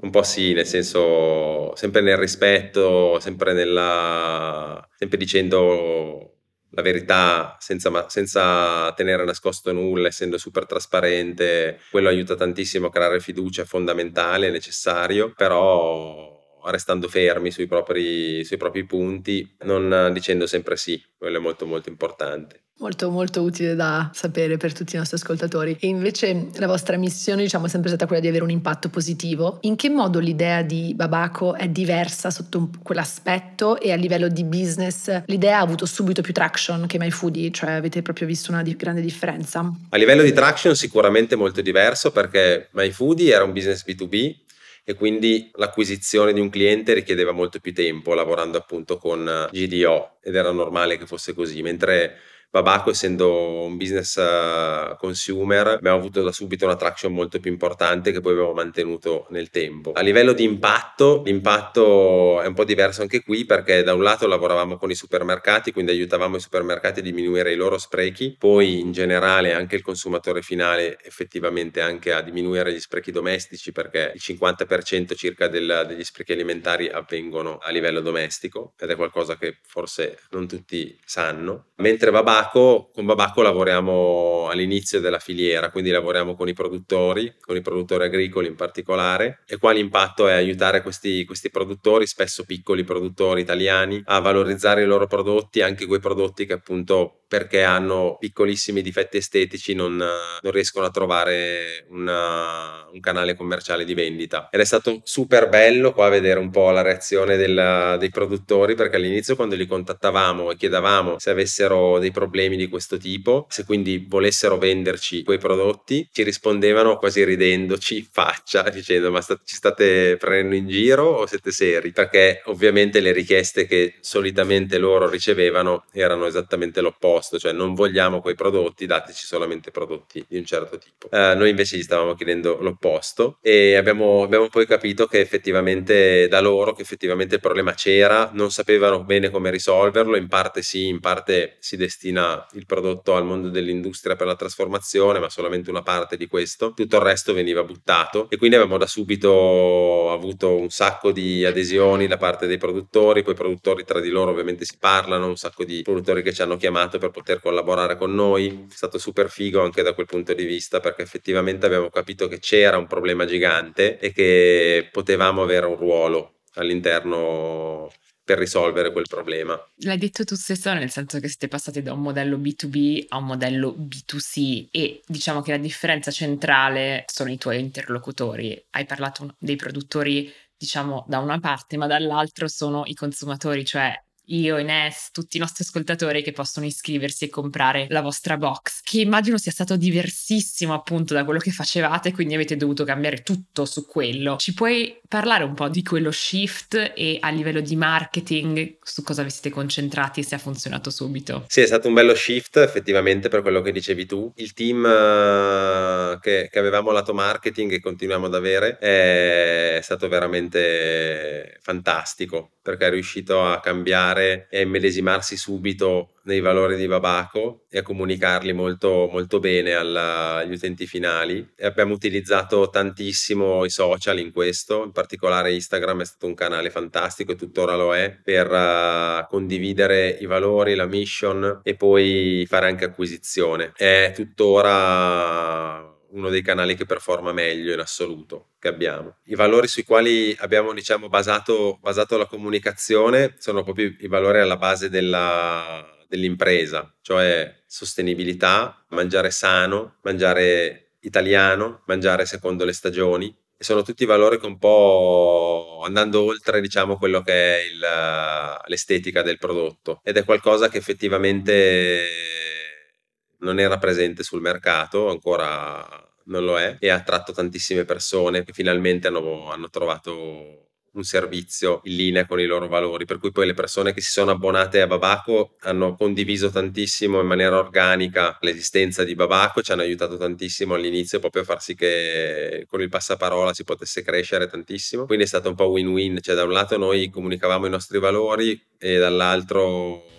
un po' sì, nel senso sempre nel rispetto, sempre, nella, sempre dicendo la verità senza, senza, tenere nascosto nulla, essendo super trasparente, quello aiuta tantissimo a creare fiducia, è fondamentale, è necessario, però restando fermi sui propri, sui propri punti, non dicendo sempre sì, quello è molto molto importante. Molto molto utile da sapere per tutti i nostri ascoltatori. E invece la vostra missione diciamo è sempre stata quella di avere un impatto positivo. In che modo l'idea di Babaco è diversa sotto quell'aspetto e a livello di business l'idea ha avuto subito più traction che MyFoodie? Cioè avete proprio visto una di- grande differenza? A livello di traction sicuramente molto diverso perché MyFoodie era un business B2B e quindi l'acquisizione di un cliente richiedeva molto più tempo lavorando appunto con GDO ed era normale che fosse così, mentre Babaco, essendo un business uh, consumer, abbiamo avuto da subito una traction molto più importante che poi abbiamo mantenuto nel tempo. A livello di impatto, l'impatto è un po' diverso anche qui perché da un lato lavoravamo con i supermercati, quindi aiutavamo i supermercati a diminuire i loro sprechi, poi in generale anche il consumatore finale effettivamente anche a diminuire gli sprechi domestici perché il 50% circa del, degli sprechi alimentari avvengono a livello domestico ed è qualcosa che forse non tutti sanno. Mentre Babaco Babaco, con Babaco lavoriamo all'inizio della filiera, quindi lavoriamo con i produttori, con i produttori agricoli in particolare, e qua l'impatto è aiutare questi, questi produttori, spesso piccoli produttori italiani, a valorizzare i loro prodotti, anche quei prodotti che appunto perché hanno piccolissimi difetti estetici non, non riescono a trovare una, un canale commerciale di vendita. Ed è stato super bello qua vedere un po' la reazione del, dei produttori perché all'inizio quando li contattavamo e chiedevamo se avessero dei problemi di questo tipo, se quindi volessero venderci quei prodotti, ci rispondevano quasi ridendoci faccia dicendo ma sta, ci state prendendo in giro o siete seri? Perché ovviamente le richieste che solitamente loro ricevevano erano esattamente l'opposto opposto, cioè non vogliamo quei prodotti, dateci solamente prodotti di un certo tipo. Eh, noi invece gli stavamo chiedendo l'opposto e abbiamo, abbiamo poi capito che effettivamente da loro, che effettivamente il problema c'era, non sapevano bene come risolverlo, in parte sì, in parte si destina il prodotto al mondo dell'industria per la trasformazione, ma solamente una parte di questo, tutto il resto veniva buttato e quindi abbiamo da subito avuto un sacco di adesioni da parte dei produttori, poi i produttori tra di loro ovviamente si parlano, un sacco di produttori che ci hanno chiamato per poter collaborare con noi. È stato super figo anche da quel punto di vista perché effettivamente abbiamo capito che c'era un problema gigante e che potevamo avere un ruolo all'interno per risolvere quel problema. L'hai detto tu stesso nel senso che siete passati da un modello B2B a un modello B2C e diciamo che la differenza centrale sono i tuoi interlocutori. Hai parlato dei produttori diciamo da una parte ma dall'altro sono i consumatori, cioè io, Ines, tutti i nostri ascoltatori che possono iscriversi e comprare la vostra box, che immagino sia stato diversissimo appunto da quello che facevate, quindi avete dovuto cambiare tutto su quello. Ci puoi parlare un po' di quello shift e a livello di marketing su cosa vi siete concentrati e se ha funzionato subito? Sì, è stato un bello shift effettivamente per quello che dicevi tu. Il team uh, che, che avevamo lato marketing e continuiamo ad avere è stato veramente fantastico perché è riuscito a cambiare e a immedesimarsi subito nei valori di Babaco e a comunicarli molto, molto bene alla, agli utenti finali. E abbiamo utilizzato tantissimo i social in questo, in particolare Instagram è stato un canale fantastico e tuttora lo è per uh, condividere i valori, la mission e poi fare anche acquisizione. È tuttora uno dei canali che performa meglio in assoluto che abbiamo. I valori sui quali abbiamo diciamo, basato, basato la comunicazione sono proprio i valori alla base della, dell'impresa, cioè sostenibilità, mangiare sano, mangiare italiano, mangiare secondo le stagioni. E sono tutti valori che un po' andando oltre, diciamo, quello che è il, l'estetica del prodotto. Ed è qualcosa che effettivamente non era presente sul mercato, ancora non lo è, e ha attratto tantissime persone che finalmente hanno, hanno trovato un servizio in linea con i loro valori, per cui poi le persone che si sono abbonate a Babaco hanno condiviso tantissimo in maniera organica l'esistenza di Babaco, ci hanno aiutato tantissimo all'inizio proprio a far sì che con il passaparola si potesse crescere tantissimo, quindi è stato un po' win-win, cioè da un lato noi comunicavamo i nostri valori e dall'altro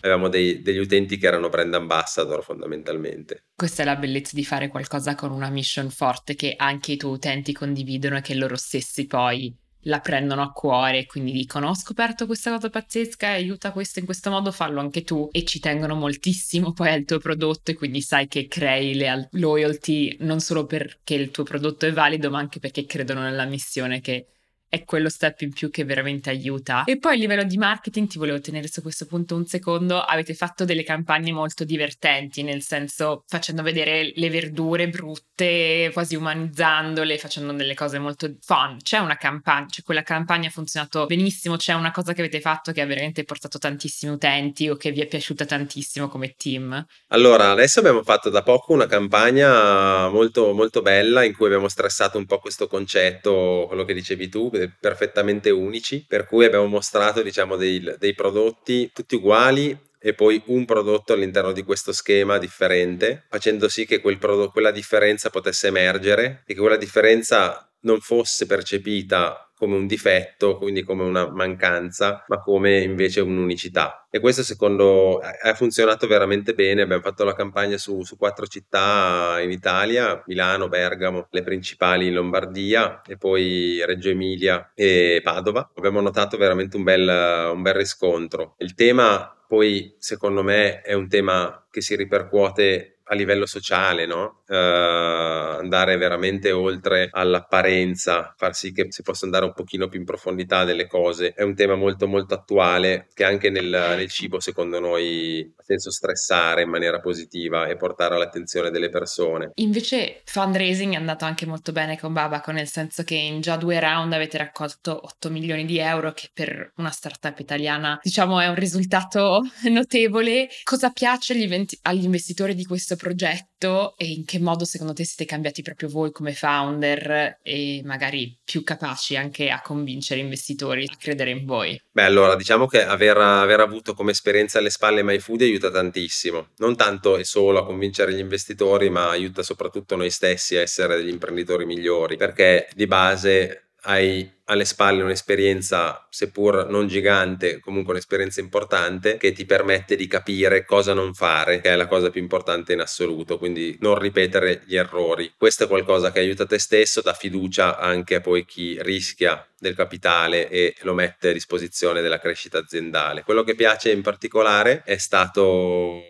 avevamo dei, degli utenti che erano brand ambassador fondamentalmente. Questa è la bellezza di fare qualcosa con una mission forte che anche i tuoi utenti condividono e che loro stessi poi la prendono a cuore e quindi dicono ho scoperto questa cosa pazzesca aiuta questo in questo modo fallo anche tu e ci tengono moltissimo poi al tuo prodotto e quindi sai che crei le loyalty non solo perché il tuo prodotto è valido ma anche perché credono nella missione che è quello step in più che veramente aiuta. E poi a livello di marketing ti volevo tenere su questo punto un secondo, avete fatto delle campagne molto divertenti, nel senso facendo vedere le verdure brutte, quasi umanizzandole, facendo delle cose molto fun. C'è una campagna, cioè quella campagna ha funzionato benissimo, c'è una cosa che avete fatto che ha veramente portato tantissimi utenti o che vi è piaciuta tantissimo come team? Allora, adesso abbiamo fatto da poco una campagna molto molto bella in cui abbiamo stressato un po' questo concetto, quello che dicevi tu, perfettamente unici, per cui abbiamo mostrato diciamo, dei, dei prodotti tutti uguali e poi un prodotto all'interno di questo schema differente, facendo sì che quel prodotto, quella differenza potesse emergere e che quella differenza non fosse percepita come un difetto, quindi come una mancanza, ma come invece un'unicità. E questo secondo ha funzionato veramente bene. Abbiamo fatto la campagna su, su, quattro città in Italia, Milano, Bergamo, le principali in Lombardia e poi Reggio Emilia e Padova. Abbiamo notato veramente un bel, un bel riscontro. Il tema poi secondo me è un tema che si ripercuote a livello sociale, no? Uh, andare veramente oltre all'apparenza, far sì che si possa andare un pochino più in profondità delle cose. È un tema molto molto attuale che anche nel, nel cibo secondo noi ha senso stressare in maniera positiva e portare all'attenzione delle persone. Invece fundraising è andato anche molto bene con Babaco, nel senso che in già due round avete raccolto 8 milioni di euro, che per una startup italiana diciamo è un risultato notevole. Cosa piace agli, agli investitori di questo progetto e in che modo secondo te siete cambiati proprio voi come founder e magari più capaci anche a convincere investitori a credere in voi? Beh, allora diciamo che aver, aver avuto come esperienza alle spalle MyFood aiuta tantissimo, non tanto e solo a convincere gli investitori, ma aiuta soprattutto noi stessi a essere degli imprenditori migliori, perché di base hai alle spalle un'esperienza, seppur non gigante, comunque un'esperienza importante che ti permette di capire cosa non fare, che è la cosa più importante in assoluto, quindi non ripetere gli errori. Questo è qualcosa che aiuta te stesso, dà fiducia anche a poi chi rischia del capitale e lo mette a disposizione della crescita aziendale. Quello che piace in particolare è stato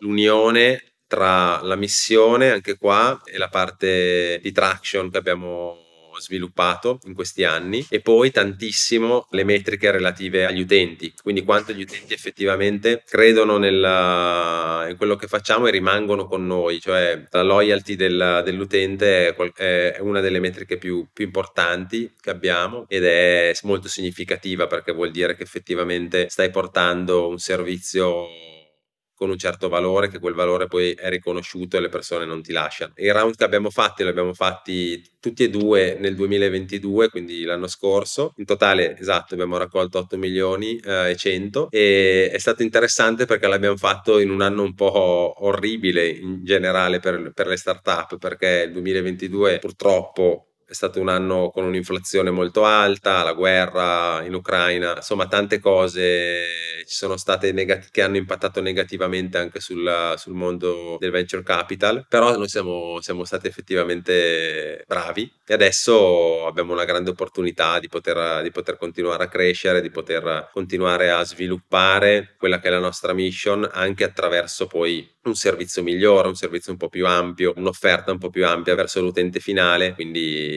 l'unione tra la missione anche qua e la parte di traction che abbiamo sviluppato in questi anni e poi tantissimo le metriche relative agli utenti, quindi quanto gli utenti effettivamente credono nella, in quello che facciamo e rimangono con noi, cioè la loyalty del, dell'utente è, è, una delle metriche più, più importanti che abbiamo ed è molto significativa perché vuol dire che effettivamente stai portando un servizio con un certo valore, che quel valore poi è riconosciuto e le persone non ti lasciano. I round che abbiamo fatti li abbiamo fatti tutti e due nel 2022, quindi l'anno scorso. In totale, esatto, abbiamo raccolto 8 milioni eh, e 100 e è stato interessante perché l'abbiamo fatto in un anno un po' orribile in generale per, per le start-up, perché il 2022 purtroppo è stato un anno con un'inflazione molto alta, la guerra in Ucraina, insomma tante cose ci sono state negati- che hanno impattato negativamente anche sul, sul, mondo del venture capital, però noi siamo, siamo, stati effettivamente bravi e adesso abbiamo una grande opportunità di poter, di poter continuare a crescere, di poter continuare a sviluppare quella che è la nostra mission anche attraverso poi un servizio migliore, un servizio un po' più ampio, un'offerta un po' più ampia verso l'utente finale, quindi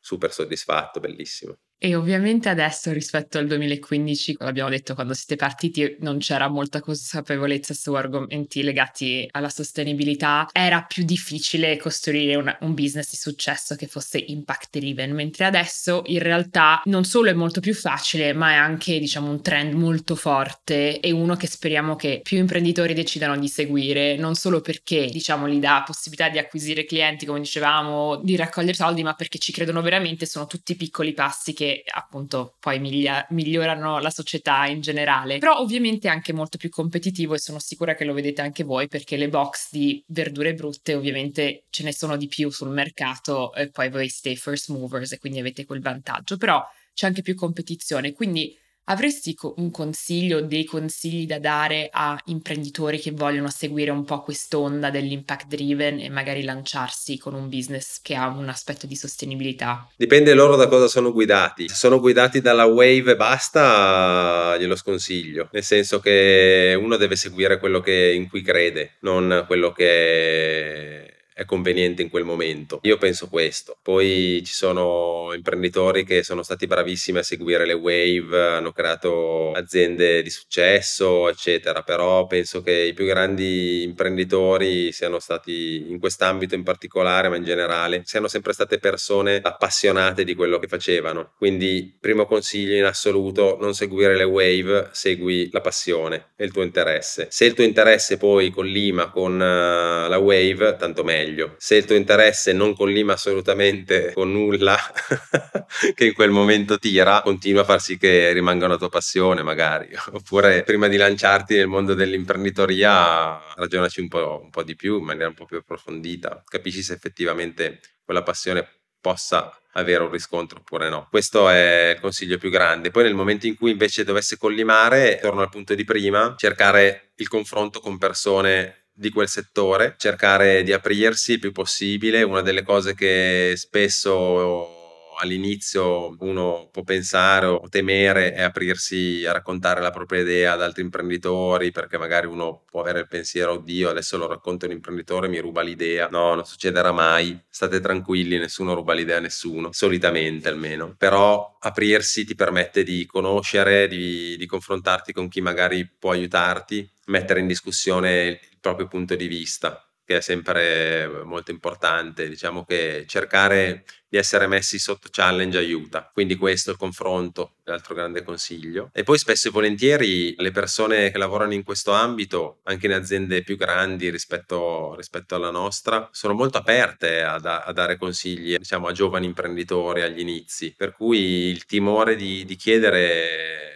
super soddisfatto, bellissimo. E ovviamente adesso rispetto al 2015, l'abbiamo detto quando siete partiti, non c'era molta consapevolezza su argomenti legati alla sostenibilità, era più difficile costruire una, un business di successo che fosse impact driven, mentre adesso in realtà non solo è molto più facile, ma è anche diciamo un trend molto forte e uno che speriamo che più imprenditori decidano di seguire, non solo perché diciamo gli dà possibilità di acquisire clienti, come dicevamo, di raccogliere soldi, ma perché ci credono veramente, sono tutti piccoli passi che appunto poi miglia- migliorano la società in generale. Però ovviamente è anche molto più competitivo e sono sicura che lo vedete anche voi perché le box di verdure brutte ovviamente ce ne sono di più sul mercato e poi voi siete first movers e quindi avete quel vantaggio, però c'è anche più competizione, quindi Avresti un consiglio, dei consigli da dare a imprenditori che vogliono seguire un po' quest'onda dell'impact driven e magari lanciarsi con un business che ha un aspetto di sostenibilità? Dipende loro da cosa sono guidati. Se sono guidati dalla wave e basta, glielo sconsiglio. Nel senso che uno deve seguire quello che, in cui crede, non quello che è conveniente in quel momento. Io penso questo. Poi ci sono imprenditori che sono stati bravissimi a seguire le wave, hanno creato aziende di successo, eccetera, però penso che i più grandi imprenditori siano stati in quest'ambito in particolare, ma in generale, siano sempre state persone appassionate di quello che facevano. Quindi, primo consiglio in assoluto, non seguire le wave, segui la passione e il tuo interesse. Se il tuo interesse poi collima con uh, la wave, tanto meglio meglio. Se il tuo interesse non collima assolutamente con nulla che in quel momento tira, continua a far sì che rimanga una tua passione magari. Oppure prima di lanciarti nel mondo dell'imprenditoria ragionaci un po', un po' di più, in maniera un po' più approfondita, capisci se effettivamente quella passione possa avere un riscontro oppure no. Questo è il consiglio più grande. Poi nel momento in cui invece dovesse collimare, torno al punto di prima, cercare il confronto con persone di quel settore, cercare di aprirsi il più possibile. Una delle cose che spesso all'inizio uno può pensare o temere è aprirsi a raccontare la propria idea ad altri imprenditori perché magari uno può avere il pensiero oddio adesso lo racconto un imprenditore mi ruba l'idea. No non succederà mai. State tranquilli nessuno ruba l'idea a nessuno solitamente almeno. Però aprirsi ti permette di conoscere di, di confrontarti con chi magari può aiutarti mettere in discussione proprio punto di vista che è sempre molto importante. Diciamo che cercare di essere messi sotto challenge aiuta. Quindi questo è il confronto, l'altro grande consiglio. E poi spesso e volentieri le persone che lavorano in questo ambito, anche in aziende più grandi rispetto, rispetto alla nostra, sono molto aperte a, da, a, dare consigli diciamo, a giovani imprenditori agli inizi. Per cui il timore di, di chiedere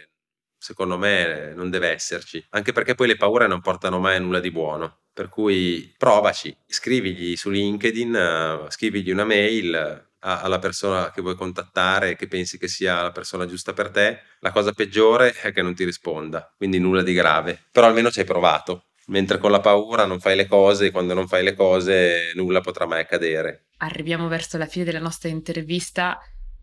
secondo me non deve esserci, anche perché poi le paure non portano mai a nulla di buono. Per cui provaci, scrivigli su LinkedIn, uh, scrivigli una mail alla persona che vuoi contattare, che pensi che sia la persona giusta per te. La cosa peggiore è che non ti risponda, quindi nulla di grave. Però almeno ci hai provato. Mentre con la paura non fai le cose e quando non fai le cose nulla potrà mai accadere. Arriviamo verso la fine della nostra intervista.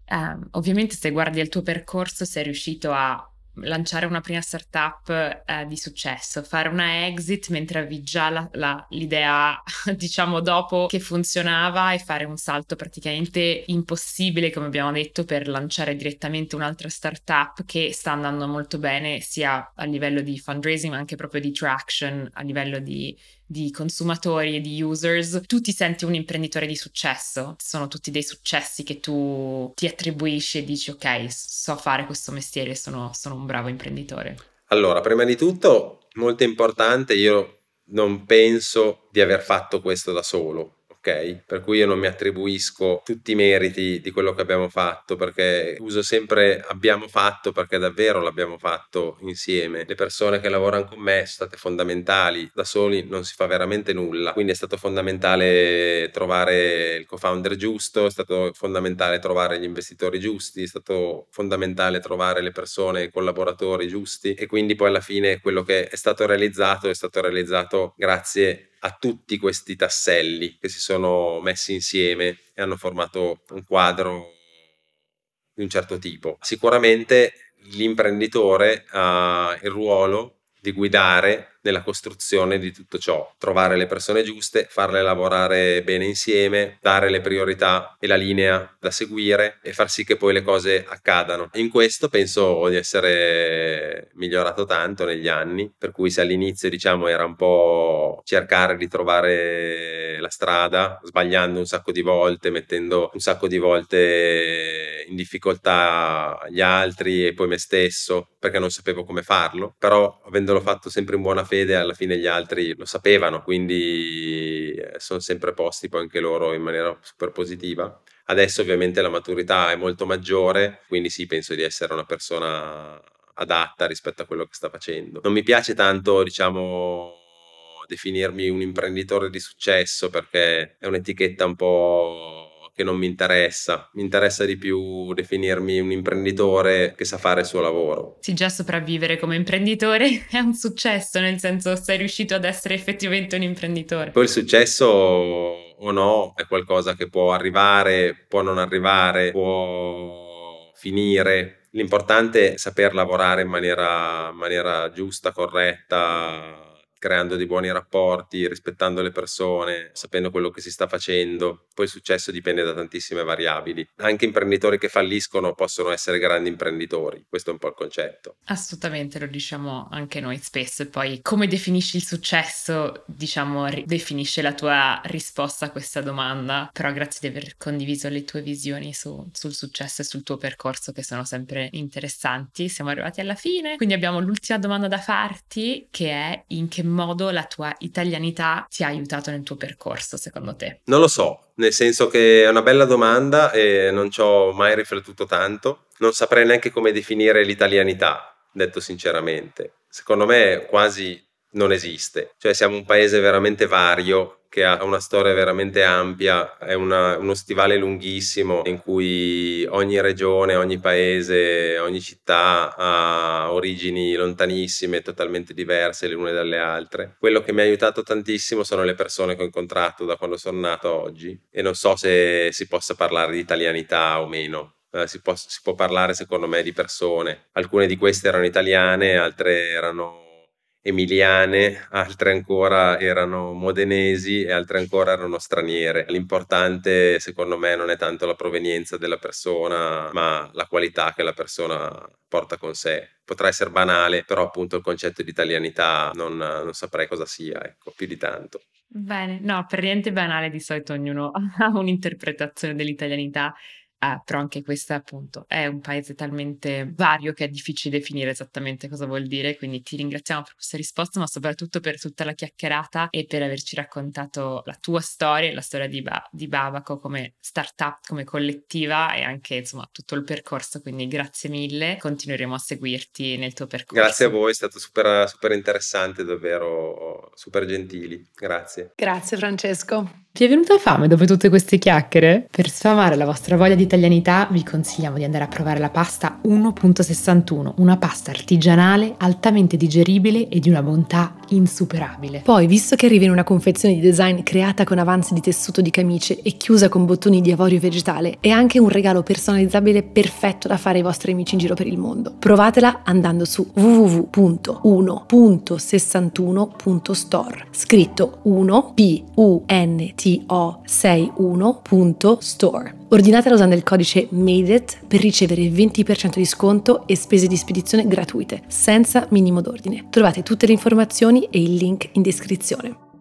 Uh, ovviamente se guardi il tuo percorso sei riuscito a lanciare una prima startup eh, di successo, fare una exit mentre avevi già la, la, l'idea, diciamo, dopo che funzionava e fare un salto praticamente impossibile, come abbiamo detto, per lanciare direttamente un'altra startup che sta andando molto bene sia a livello di fundraising ma anche proprio di traction, a livello di di consumatori e di users, tu ti senti un imprenditore di successo, sono tutti dei successi che tu ti attribuisci e dici ok, so fare questo mestiere, sono, sono un bravo imprenditore. Allora, prima di tutto, molto importante, io non penso di aver fatto questo da solo ok? Per cui io non mi attribuisco tutti i meriti di quello che abbiamo fatto, perché uso sempre abbiamo fatto perché davvero l'abbiamo fatto insieme. Le persone che lavorano con me sono state fondamentali, da soli non si fa veramente nulla, quindi è stato fondamentale trovare il co-founder giusto, è stato fondamentale trovare gli investitori giusti, è stato fondamentale trovare le persone, i collaboratori giusti e quindi poi alla fine quello che è stato realizzato è stato realizzato grazie a tutti questi tasselli che si sono messi insieme e hanno formato un quadro di un certo tipo. Sicuramente l'imprenditore ha il ruolo di guidare nella costruzione di tutto ciò, trovare le persone giuste, farle lavorare bene insieme, dare le priorità e la linea da seguire e far sì che poi le cose accadano. In questo penso di essere migliorato tanto negli anni, per cui se all'inizio diciamo era un po' cercare di trovare la strada, sbagliando un sacco di volte, mettendo un sacco di volte in difficoltà gli altri e poi me stesso perché non sapevo come farlo, però avendolo fatto sempre in buona fede fede alla fine gli altri lo sapevano, quindi eh, sono sempre posti poi anche loro in maniera super positiva. Adesso ovviamente la maturità è molto maggiore, quindi sì, penso di essere una persona adatta rispetto a quello che sta facendo. Non mi piace tanto, diciamo, definirmi un imprenditore di successo perché è un'etichetta un po' che non mi interessa. Mi interessa di più definirmi un imprenditore che sa fare il suo lavoro. Sì, già sopravvivere come imprenditore è un successo, nel senso sei riuscito ad essere effettivamente un imprenditore. Poi il successo o no è qualcosa che può arrivare, può non arrivare, può finire. L'importante è saper lavorare in maniera, maniera giusta, corretta, creando dei buoni rapporti, rispettando le persone, sapendo quello che si sta facendo. Poi il successo dipende da tantissime variabili. Anche imprenditori che falliscono possono essere grandi imprenditori, questo è un po' il concetto. Assolutamente, lo diciamo anche noi spesso. E poi come definisci il successo, diciamo, definisce la tua risposta a questa domanda. Però grazie di aver condiviso le tue visioni su, sul successo e sul tuo percorso che sono sempre interessanti. Siamo arrivati alla fine, quindi abbiamo l'ultima domanda da farti che è in che modo la tua italianità ti ha aiutato nel tuo percorso, secondo te? Non lo so, nel senso che è una bella domanda e non ci ho mai riflettuto tanto. Non saprei neanche come definire l'italianità, detto sinceramente. Secondo me quasi non esiste. Cioè siamo un paese veramente vario che ha una storia veramente ampia, è una, uno stivale lunghissimo in cui ogni regione, ogni paese, ogni città ha origini lontanissime, totalmente diverse le une dalle altre. Quello che mi ha aiutato tantissimo sono le persone che ho incontrato da quando sono nato oggi e non so se si possa parlare di italianità o meno. Uh, si, può, si può parlare secondo me di persone. Alcune di queste erano italiane, altre erano emiliane, altre ancora erano modenesi e altre ancora erano straniere. L'importante secondo me non è tanto la provenienza della persona, ma la qualità che la persona porta con sé. Potrà essere banale, però appunto il concetto di italianità non, non saprei cosa sia, ecco, più di tanto. Bene, no, per niente banale, di solito ognuno ha un'interpretazione dell'italianità eh, però anche questo appunto è un paese talmente vario che è difficile definire esattamente cosa vuol dire, quindi ti ringraziamo per questa risposta, ma soprattutto per tutta la chiacchierata e per averci raccontato la tua storia e la storia di, ba- di Babaco come startup, come collettiva e anche insomma tutto il percorso, quindi grazie mille, continueremo a seguirti nel tuo percorso. Grazie a voi, è stato super, super interessante, davvero super gentili, grazie. Grazie Francesco. Vi è venuta fame dopo tutte queste chiacchiere? Per sfamare la vostra voglia di italianità vi consigliamo di andare a provare la pasta 1.61, una pasta artigianale altamente digeribile e di una bontà insuperabile. Poi, visto che arriva in una confezione di design creata con avanzi di tessuto di camice e chiusa con bottoni di avorio vegetale, è anche un regalo personalizzabile perfetto da fare ai vostri amici in giro per il mondo. Provatela andando su www.1.61.store, scritto 1 P U N T to61.store. Ordinatela usando il codice MADEIT per ricevere 20% di sconto e spese di spedizione gratuite, senza minimo d'ordine. Trovate tutte le informazioni e il link in descrizione.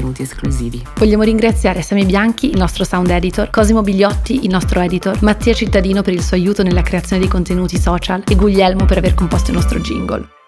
contenuti esclusivi. Vogliamo ringraziare Sami Bianchi, il nostro sound editor, Cosimo Bigliotti, il nostro editor, Mattia Cittadino per il suo aiuto nella creazione dei contenuti social e Guglielmo per aver composto il nostro jingle.